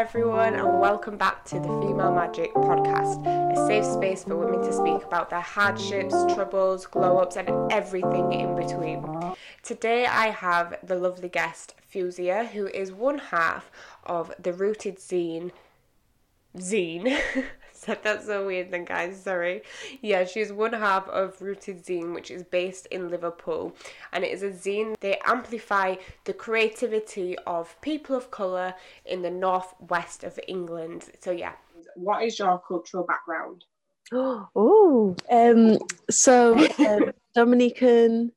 everyone, and welcome back to the Female Magik podcast, a safe space for women to speak about their hardships, troubles, glow ups, and everything in between. Today, I have the lovely guest Fauziya, who is one half of the Rooted Zine. Zine. said that so weird then guys sorry. Yeah she's one half of rooted zine which is based in liverpool. And it is a zine they amplify the creativity of people of colour in the northwest of england. So yeah. What is your cultural background? Oh um so um, dominican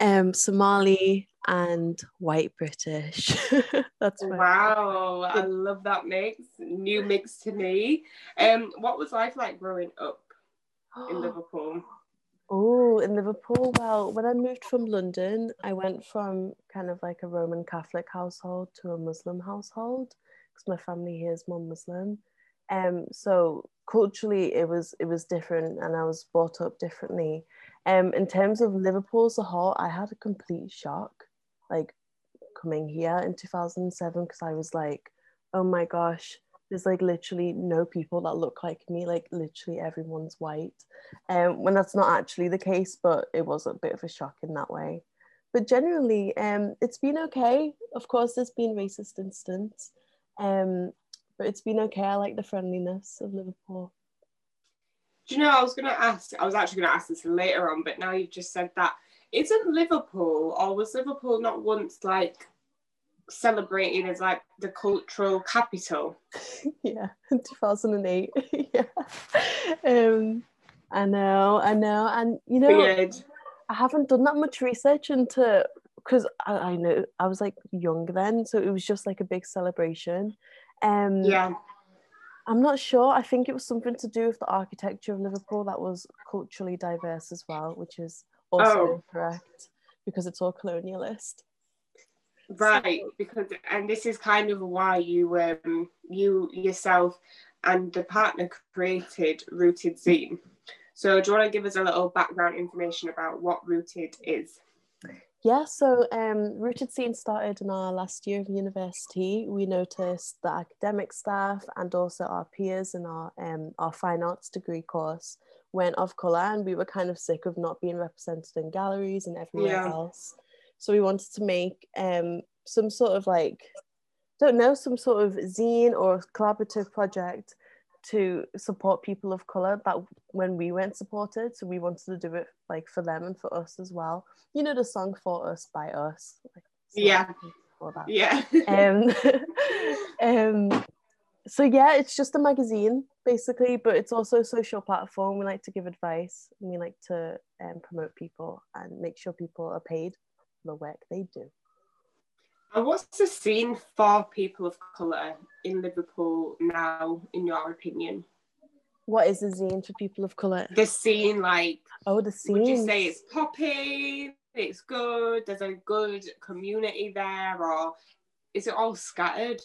um somali and white British. That's wow. I love that mix. New mix to me. Um, what was life like growing up in Liverpool? Oh, in Liverpool. Well, when I moved from London, I went from kind of like a Roman Catholic household to a Muslim household because my family here is more Muslim. Um, so culturally, it was it was different, and I was brought up differently. Um, in terms of Liverpool as a whole, I had a complete shock like coming here in 2007 because I was like, oh my gosh, there's like literally no people that look like me. Like literally everyone's white. Um, when that's not actually the case, but it was a bit of a shock in that way. But generally, um, it's been okay. Of course, there's been racist incidents, um, but it's been okay. I like the friendliness of Liverpool. Do you know, I was going to ask, I was actually going to ask this later on, but now you've just said that isn't Liverpool or was Liverpool not once like celebrated as like the cultural capital? yeah, 2008. yeah. Um, I know, I know, and you know, Weird. I haven't done that much research into because I, I know I was like young then, so it was just like a big celebration. Um, yeah. I'm not sure. I think it was something to do with the architecture of Liverpool that was culturally diverse as well, which is also oh. incorrect because it's all colonialist. Right, so, because and this is kind of why you um you yourself and the partner created Rooted Zine. So do you want to give us a little background information about what Rooted is? Yeah, so um, Rooted Zine started in our last year of university. We noticed the academic staff and also our peers in our um, our fine arts degree course went of colour and we were kind of sick of not being represented in galleries and everywhere yeah. else. So we wanted to make um, some sort of like, don't know, some sort of zine or collaborative project to support people of color that when we weren't supported so we wanted to do it like for them and for us as well. You know the song for us by us? Like, yeah. yeah. Um, um so yeah it's just a magazine basically but it's also a social platform. We like to give advice and we like to um, promote people and make sure people are paid for the work they do and what's the scene for people of colour in liverpool now in your opinion? What is the zine for people of colour? The scene like oh the scene would you say it's poppy it's good there's a good community there or is it all scattered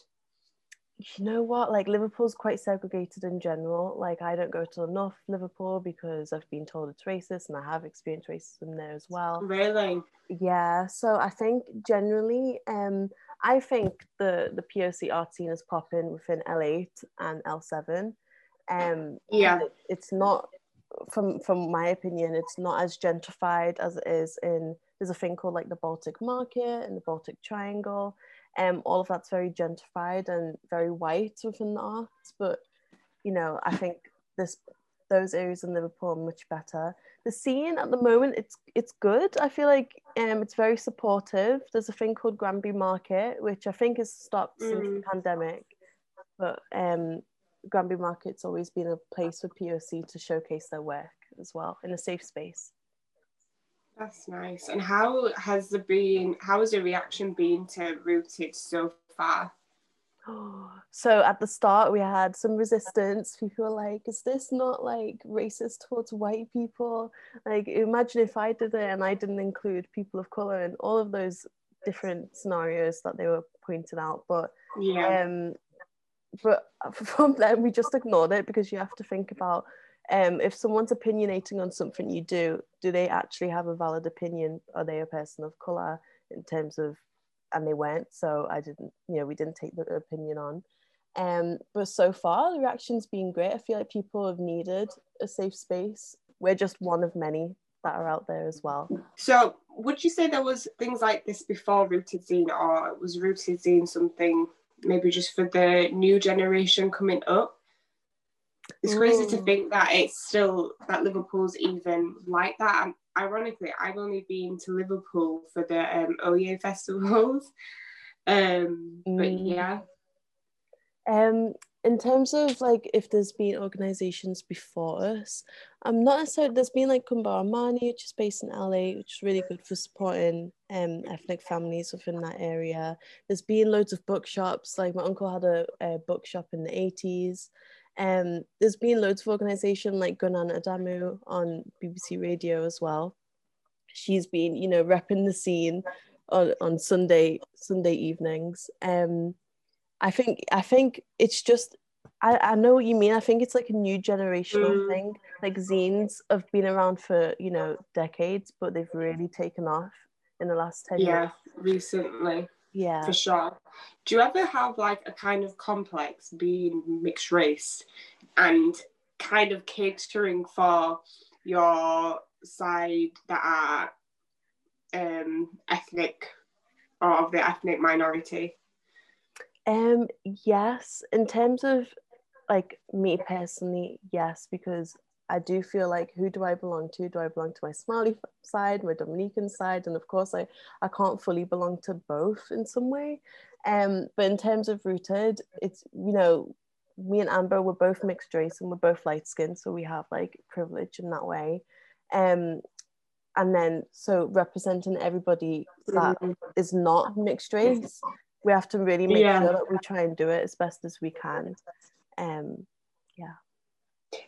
you know what? Like liverpool's quite segregated in general. Like i don't go to enough liverpool because i've been told it's racist and i have experienced racism there as well. Really? Yeah so i think generally um i think the the poc art scene is popping within l8 and l7 um yeah. it's not from from my opinion it's not as gentrified as it is in there's a thing called like the baltic market and the baltic triangle um, all of that's very gentrified and very white within the arts. But you know, I think this those areas in Liverpool are much better. The scene at the moment, it's it's good. I feel like um, it's very supportive. There's a thing called Granby Market, which I think has stopped mm. since the mm. pandemic, but um, Granby Market's always been a place for POC to showcase their work as well in a safe space. That's nice. And how has the been? How has the reaction been to Rooted so far? So at the start, we had some resistance. People were like, "Is this not like racist towards white people?" Like, imagine if I did it and I didn't include people of color and all of those different scenarios that they were pointing out. But yeah, um, but from then we just ignored it because you have to think about um, if someone's opinionating on something you do, do they actually have a valid opinion? Are they a person of color in terms of, and they weren't. So I didn't, you know, we didn't take the opinion on. Um, but so far the reaction's been great. I feel like people have needed a safe space. We're just one of many that are out there as well. So would you say there was things like this before Rooted Zine or was Rooted Zine something maybe just for the new generation coming up? It's crazy to think that it's still that Liverpool's even like that. And ironically, I've only been to Liverpool for the um, Oye festivals. Um, but Mm. yeah, Um, in terms of like if there's been organizations before us, I'm not necessarily there's been like Kuumba Imani, which is based in LA, which is really good for supporting um ethnic families within that area. There's been loads of bookshops, like my uncle had a, a bookshop in the 80s. Um, there's been loads of organization like Ngunan Adamu on BBC Radio as well. She's been, you know, repping the scene on, on Sunday Sunday evenings. Um, I think I think it's just I, I know what you mean. I think it's like a new generational Mm. thing. Like zines have been around for, you know, decades, but they've really taken off in the last 10 yeah, years. recently Yeah. for sure. Do you ever have like a kind of complex being mixed race and kind of catering for your side that are um, ethnic or of the ethnic minority? Um yes, in terms of like me personally, yes, because I do feel like who do I belong to? Do I belong to my Somali side, my Dominican side? And of course I, I can't fully belong to both in some way. Um, but in terms of rooted, it's you know, me and Amber were both mixed race and we're both light skinned, so we have like privilege in that way. Um and then so representing everybody that Mm, not mixed race, we have to really make Yeah. sure that we try and do it as best as we can. Um,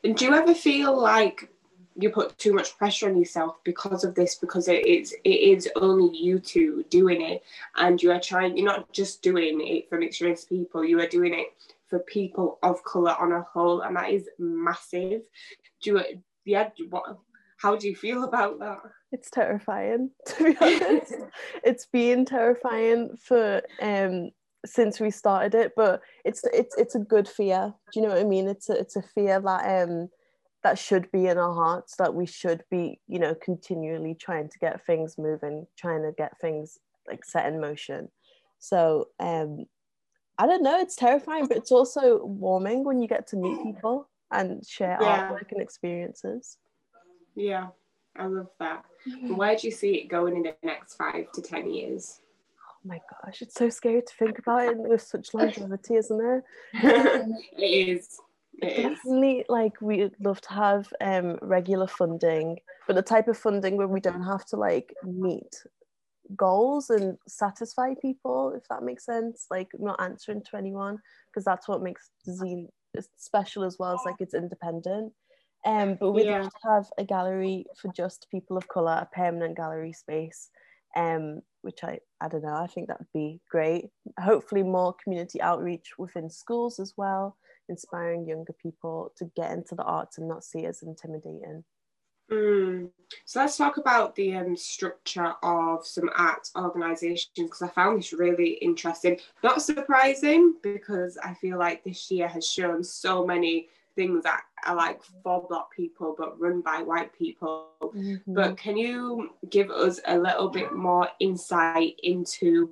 And do you ever feel like you put too much pressure on yourself because of this? Because it is it is only you two doing it, and you are trying. You're not just doing it for mixed race people. You are doing it for people of color on a whole, and that is massive. Do you? Yeah. What? How do you feel about that? it's terrifying to be honest. it's been terrifying for um since we started it, but it's it's it's a good fear. Do you know what I mean? It's a it's a fear that um that should be in our hearts that we should be you know continually trying to get things moving, trying to get things like set in motion. So um I don't know, it's terrifying, but it's also warming when you get to meet people and share Yeah. artwork and experiences. Yeah, I love that. Where do you see it going in the next five to ten years? Oh my gosh, it's so scary to think about it with such longevity, isn't it? Um, it is. It is. Definitely, like we'd love to have um regular funding, but the type of funding where we don't have to like meet goals and satisfy people, if that makes sense. Like not answering to anyone, because that's what makes the zine special as well as like it's independent. Um, but we'd Yeah. love to have a gallery for just people of color, a permanent gallery space. Um, which I I don't know. I think that would be great. Hopefully, more community outreach within schools as well inspiring younger people to get into the arts and not see it as intimidating. Mm. So let's talk about the um, structure of some art organisations because I found this really interesting. Not surprising because I feel like this year has shown so many things that are like for black people but run by white people. Mm-hmm. But can you give us a little bit more insight into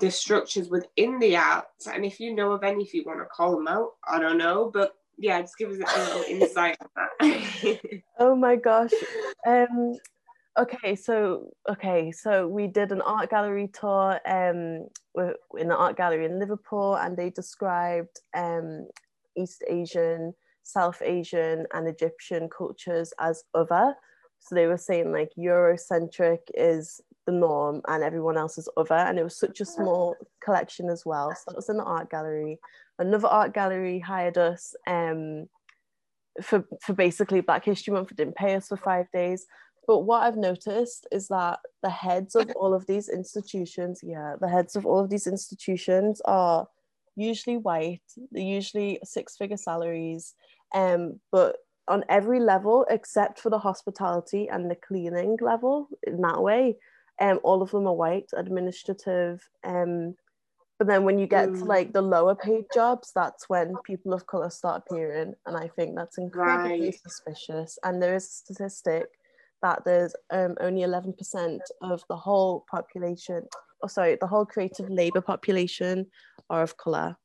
the structures within the arts? And if you know of any, if you want to call them out, I don't know, but yeah, just give us a little insight on that. oh my gosh. Um okay, so okay, so we did an art gallery tour um in the art gallery in Liverpool and they described um East Asian, South Asian and Egyptian cultures as other. So they were saying like Eurocentric is the norm and everyone else is other and it was such a small collection as well. So that was in the art gallery. Another art gallery hired us um for for basically Black History Month. It didn't pay us for five days. But what I've noticed is that the heads of all of these institutions, yeah, the heads of all of these institutions are usually white. They're usually six figure salaries. Um, but on every level except for the hospitality and the cleaning level, in that way, um, all of them are white, administrative, um, But then when you get Mm. to like the lower paid jobs, that's when people of color start appearing, and I think that's incredibly Right. suspicious. And there is a statistic that there's um, only 11% of the whole population, or sorry, the whole creative labor population are of color,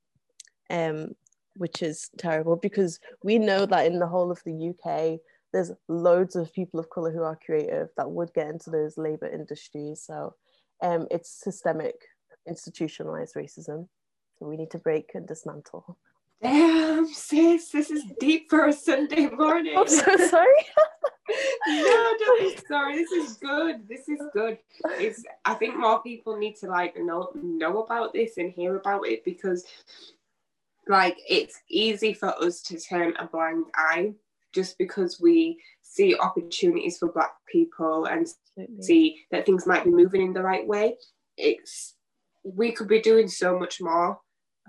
um, which is terrible because we know that in the whole of the UK, there's loads of people of color who are creative that would get into those labor industries. So um, it's systemic, institutionalized racism. We need to break and dismantle. Damn, sis, this is deep for a Sunday morning. I'm so sorry. no, don't be sorry. This is good. This is good. It's. I think more people need to like know know about this and hear about it because, like, it's easy for us to turn a blind eye just because we see opportunities for Black people and Absolutely. see that things might be moving in the right way. It's we could be doing so much more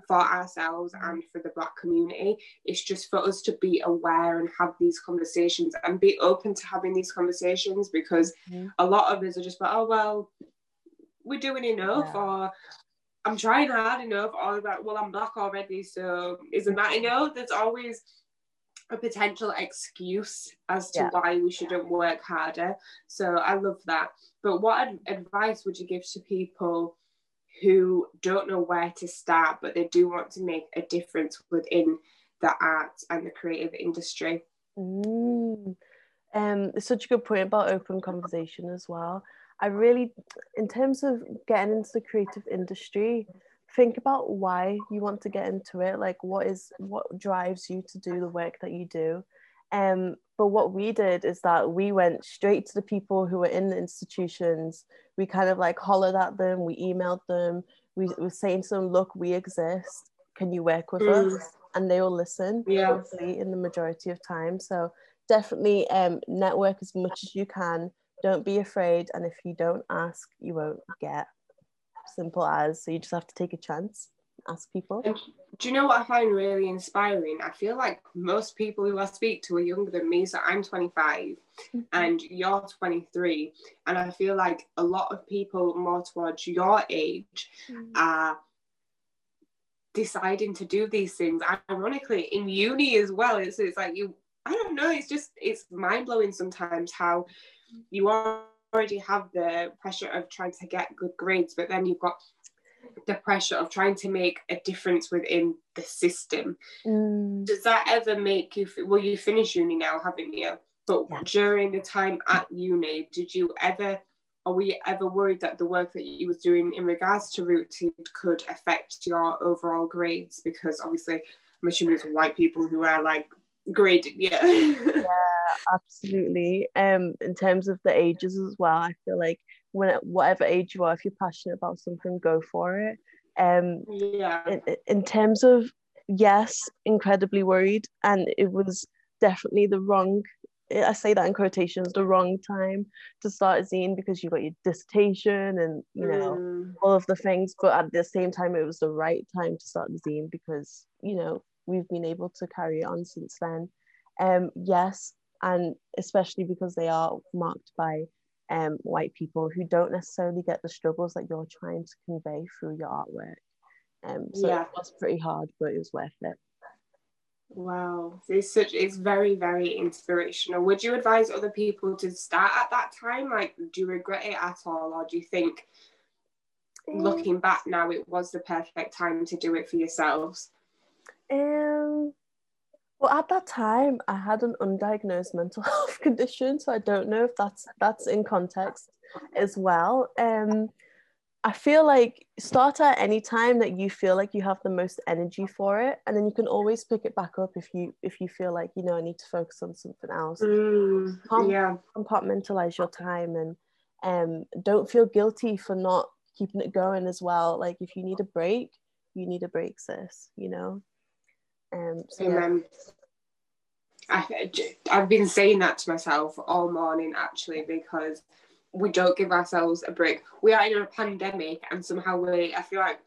for ourselves and for the black community. It's just for us to be aware and have these conversations and be open to having these conversations because Mhm. a lot of us are just like, oh well, we're doing enough Yeah. or I'm trying hard enough or like, well, I'm black already, so isn't that enough? There's always a potential excuse as to Yeah. why we shouldn't work harder. So I love that. But what ad- advice would you give to people who don't know where to start, but they do want to make a difference within the arts and the creative industry? Mm. Um, it's such a good point about open conversation as well. I really, in terms of getting into the creative industry, think about why you want to get into it. Like, what is what drives you to do the work that you do? Um, but what we did is that we went straight to the people who were in the institutions. We kind of like hollered at them. We emailed them. We were saying to them, "Look, we exist. Can you work with Mm. us?" And they will listen. Yeah. Hopefully, in the majority of time. So definitely um, network as much as you can. Don't be afraid, and if you don't ask, you won't get. Simple as. So you just have to take a chance. Ask people. And do you know what I find really inspiring? I feel like most people who I speak to are younger than me. So I'm 25 mm-hmm. and you're 23. And I feel like a lot of people more towards your age mm. are deciding to do these things. Ironically, in uni as well. It's, it's like you, I don't know, it's just, it's mind blowing sometimes how you already have the pressure of trying to get good grades, but then you've got the pressure of trying to make a difference within the system. Mm. Does that ever make you? Well, you finish uni now, haven't you? But Yeah. during the time at uni, did you ever, Are we ever worried that the work that you was doing in regards to rooted could affect your overall grades? Because obviously, I'm assuming it's white people who are like graded, yeah. yeah. absolutely um in terms of the ages as well i feel like when at whatever age you are if you're passionate about something go for it. Um yeah. in, in terms of yes incredibly worried and it was definitely the wrong i say that in quotations the wrong time to start a zine because you got your dissertation and you know Mm, all of the things but at the same time it was the right time to start the zine because you know we've been able to carry on since then. Um yes and especially because they are marked by um white people who don't necessarily get the struggles that you're trying to convey through your artwork um so Yeah. it was pretty hard but it was worth it Wow, it's such it's very very inspirational. Would you advise other people to start at that time? Like, do you regret it at all, or do you think looking back now it was the perfect time to do it for yourselves? Um, well, at that time, I had an undiagnosed mental health condition, so I don't know if that's that's in context as well. Um, I feel like start at any time that you feel like you have the most energy for it, and then you can always pick it back up if you if you feel like you know I need to focus on something else. Mm, yeah, Compartmentalize your time and um, don't feel guilty for not keeping it going as well. Like if you need a break, you need a break, sis. You know. Um, so yeah. I, I've been saying that to myself all morning actually because we don't give ourselves a break. We are in a pandemic, and somehow we I feel like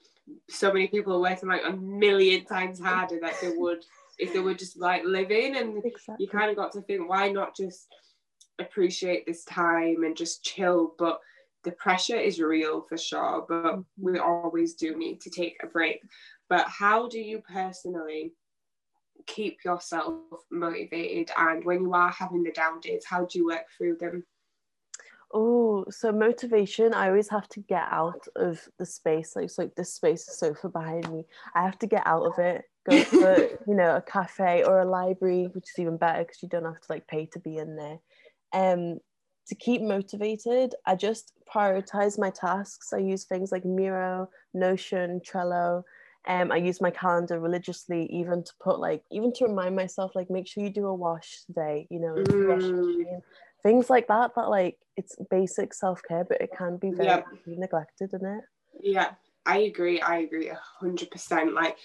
so many people are working like a million times harder than they would if they were just like living and Exactly. you kind of got to think why not just appreciate this time and just chill but the pressure is real for sure, but we always do need to take a break. But how do you personally keep yourself motivated? And when you are having the down days, how do you work through them? Oh, so motivation, I always have to get out of the space. Like, it's like this space is sofa behind me. I have to get out of it, go to, you know, a cafe or a library, which is even better because you don't have to like pay to be in there. Um, to keep motivated, I just prioritize my tasks. I use things like Miro, Notion, Trello. Um, I use my calendar religiously, even to put like, even to remind myself, like, make sure you do a wash today, you know, Mm. things like that. That like, it's basic self care, but it can be very neglected, isn't it? Yeah, I agree. I agree a hundred percent. Like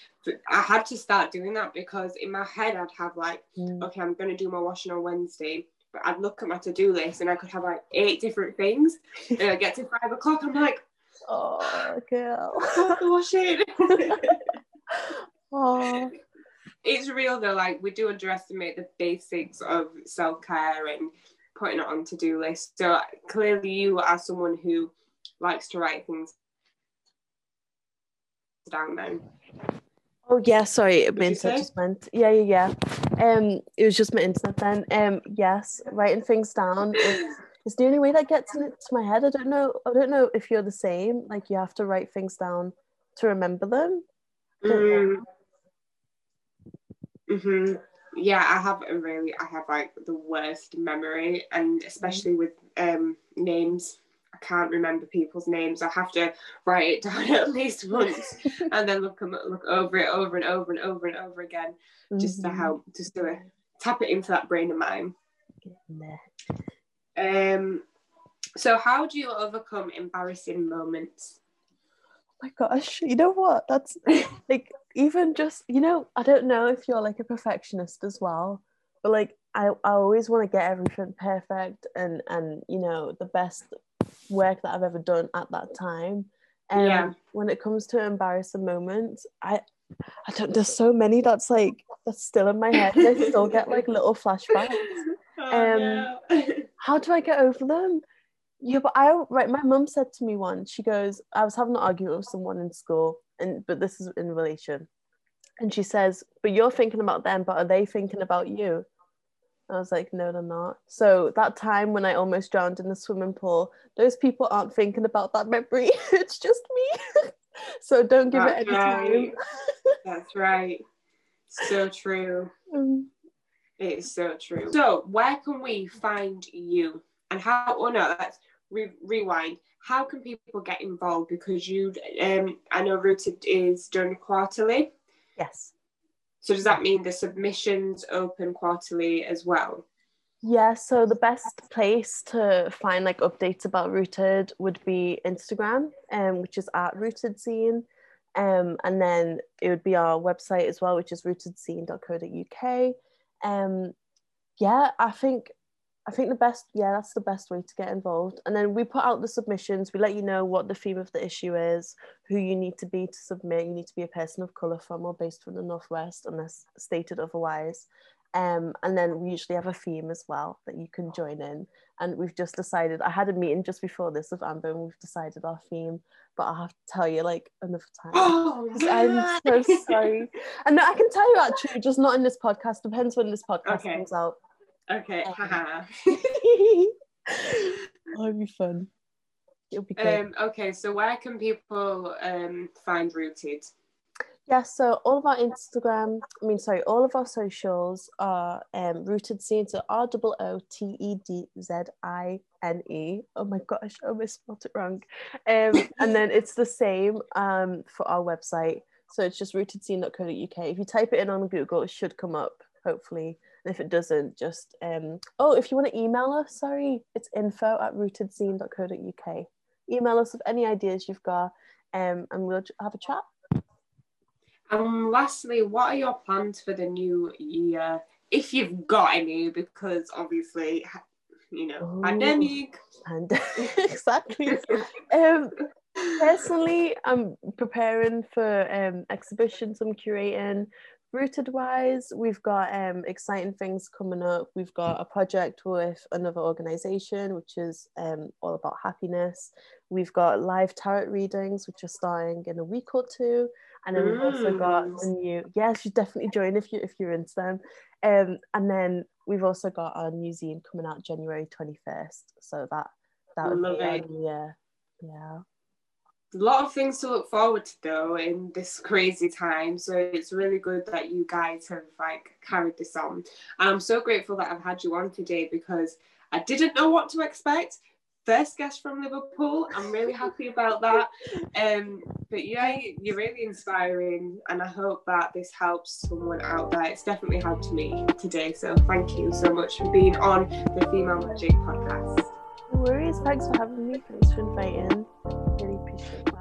I had to start doing that because in my head I'd have like, Mm. okay, I'm gonna do my washing on Wednesday, but I'd look at my to-do list and I could have like eight different things. and I get to five o'clock, I'm like, Oh, girl. I have wash it. oh, it's real though. Like we do underestimate the basics of self-care and putting it on to-do lists. So clearly, you are someone who likes to write things down. Then. oh yeah. Sorry, my What'd you internet just went. Yeah, yeah, yeah. Um, it was just my internet then. Um, yes, writing things down is, is the only way that gets into my head. I don't know. I don't know if you're the same. Like you have to write things down to remember them. Mm. hmm Yeah, I have a really, I have like the worst memory, and especially with um names. I can't remember people's names. I have to write it down at least once, and then look look over it over and over and over and over again, just to Mhm. help, just to tap it into that brain of mine. Get in there. Um, so how do you overcome embarrassing moments? my gosh, you know what? That's like even just you know, I don't know if you're like a perfectionist as well, but like I, I always want to get everything perfect and and you know the best work that I've ever done at that time. And Yeah. when it comes to embarrassing moments, I I don't there's so many that's like that's still in my head. I still get like little flashbacks. Oh, How do I get over them? Yeah, but I right. My mum said to me once. She goes, I was having an argument with someone in school, and but this is in relation, and she says, "But you're thinking about them, but are they thinking about you?" I was like, "No, they're not." So that time when I almost drowned in the swimming pool, those people aren't thinking about that memory. it's just me. so don't give That's it any time. That's right. So true. Um, It's so true. So, where can we find you? And how, oh no, let's re- rewind. How can people get involved? Because you, um, I know Rooted is done quarterly. yes. So, does that mean the submissions open quarterly as well? Yeah, so the best place to find like updates about Rooted would be Instagram, um, which is at Rooted Zine. Um, and then it would be our website as well, which is rootedzine.co.uk. Um, yeah, I think I think the best, yeah, that's the best way to get involved. And then we put out the submissions, we let you know what the theme of the issue is, who you need to be to submit. You need to be a person of colour from or based from the Northwest, unless stated otherwise. Um, and then we usually have a theme as well that you can join in. And we've just decided, I had a meeting just before this with Amber, and we've decided our theme, but I'll have to tell you like another time. Oh, I'm so sorry. And no, I can tell you actually, just not in this podcast. Depends when this podcast Okay. comes out. Okay. oh, it'll be fun. It'll be good. um, okay, so where can people um, find Rooted? Yeah, so all of our Instagram, I mean, sorry, all of our socials are um, rooted zine. So R O O T E D Z I N E. Oh my gosh, I misspelled it wrong. Um, and then it's the same um, for our website. So it's just rootedzine.co.uk. If you type it in on Google, it should come up, hopefully. And if it doesn't, just um, oh, if you want to email us, sorry, it's info at rootedzine.co.uk. Email us with any ideas you've got, um, and we'll have a chat. And lastly, what are your plans for the new year? If you've got any, because obviously, you know, Ooh. pandemic. And exactly. um, personally, I'm preparing for um, exhibitions I'm curating, rooted wise, we've got um, exciting things coming up. We've got a project with another organization, which is um, all about happiness. We've got live tarot readings, which are starting in a week or two. And then we've also got a new, yeah, you should definitely join if you if you're into them. Um, and then we've also got our new zine coming out January 21st. So that that would be it. yeah. Yeah a lot of things to look forward to though in this crazy time so it's really good that you guys have like carried this on and i'm so grateful that i've had you on today because i didn't know what to expect first guest from liverpool. I'm really happy about that. Um but yeah you're really inspiring and i hope that this helps someone out there. It's definitely helped me today so thank you so much for being on the female magik podcast. No worries. Thanks for having me. Thanks for inviting. Really appreciate that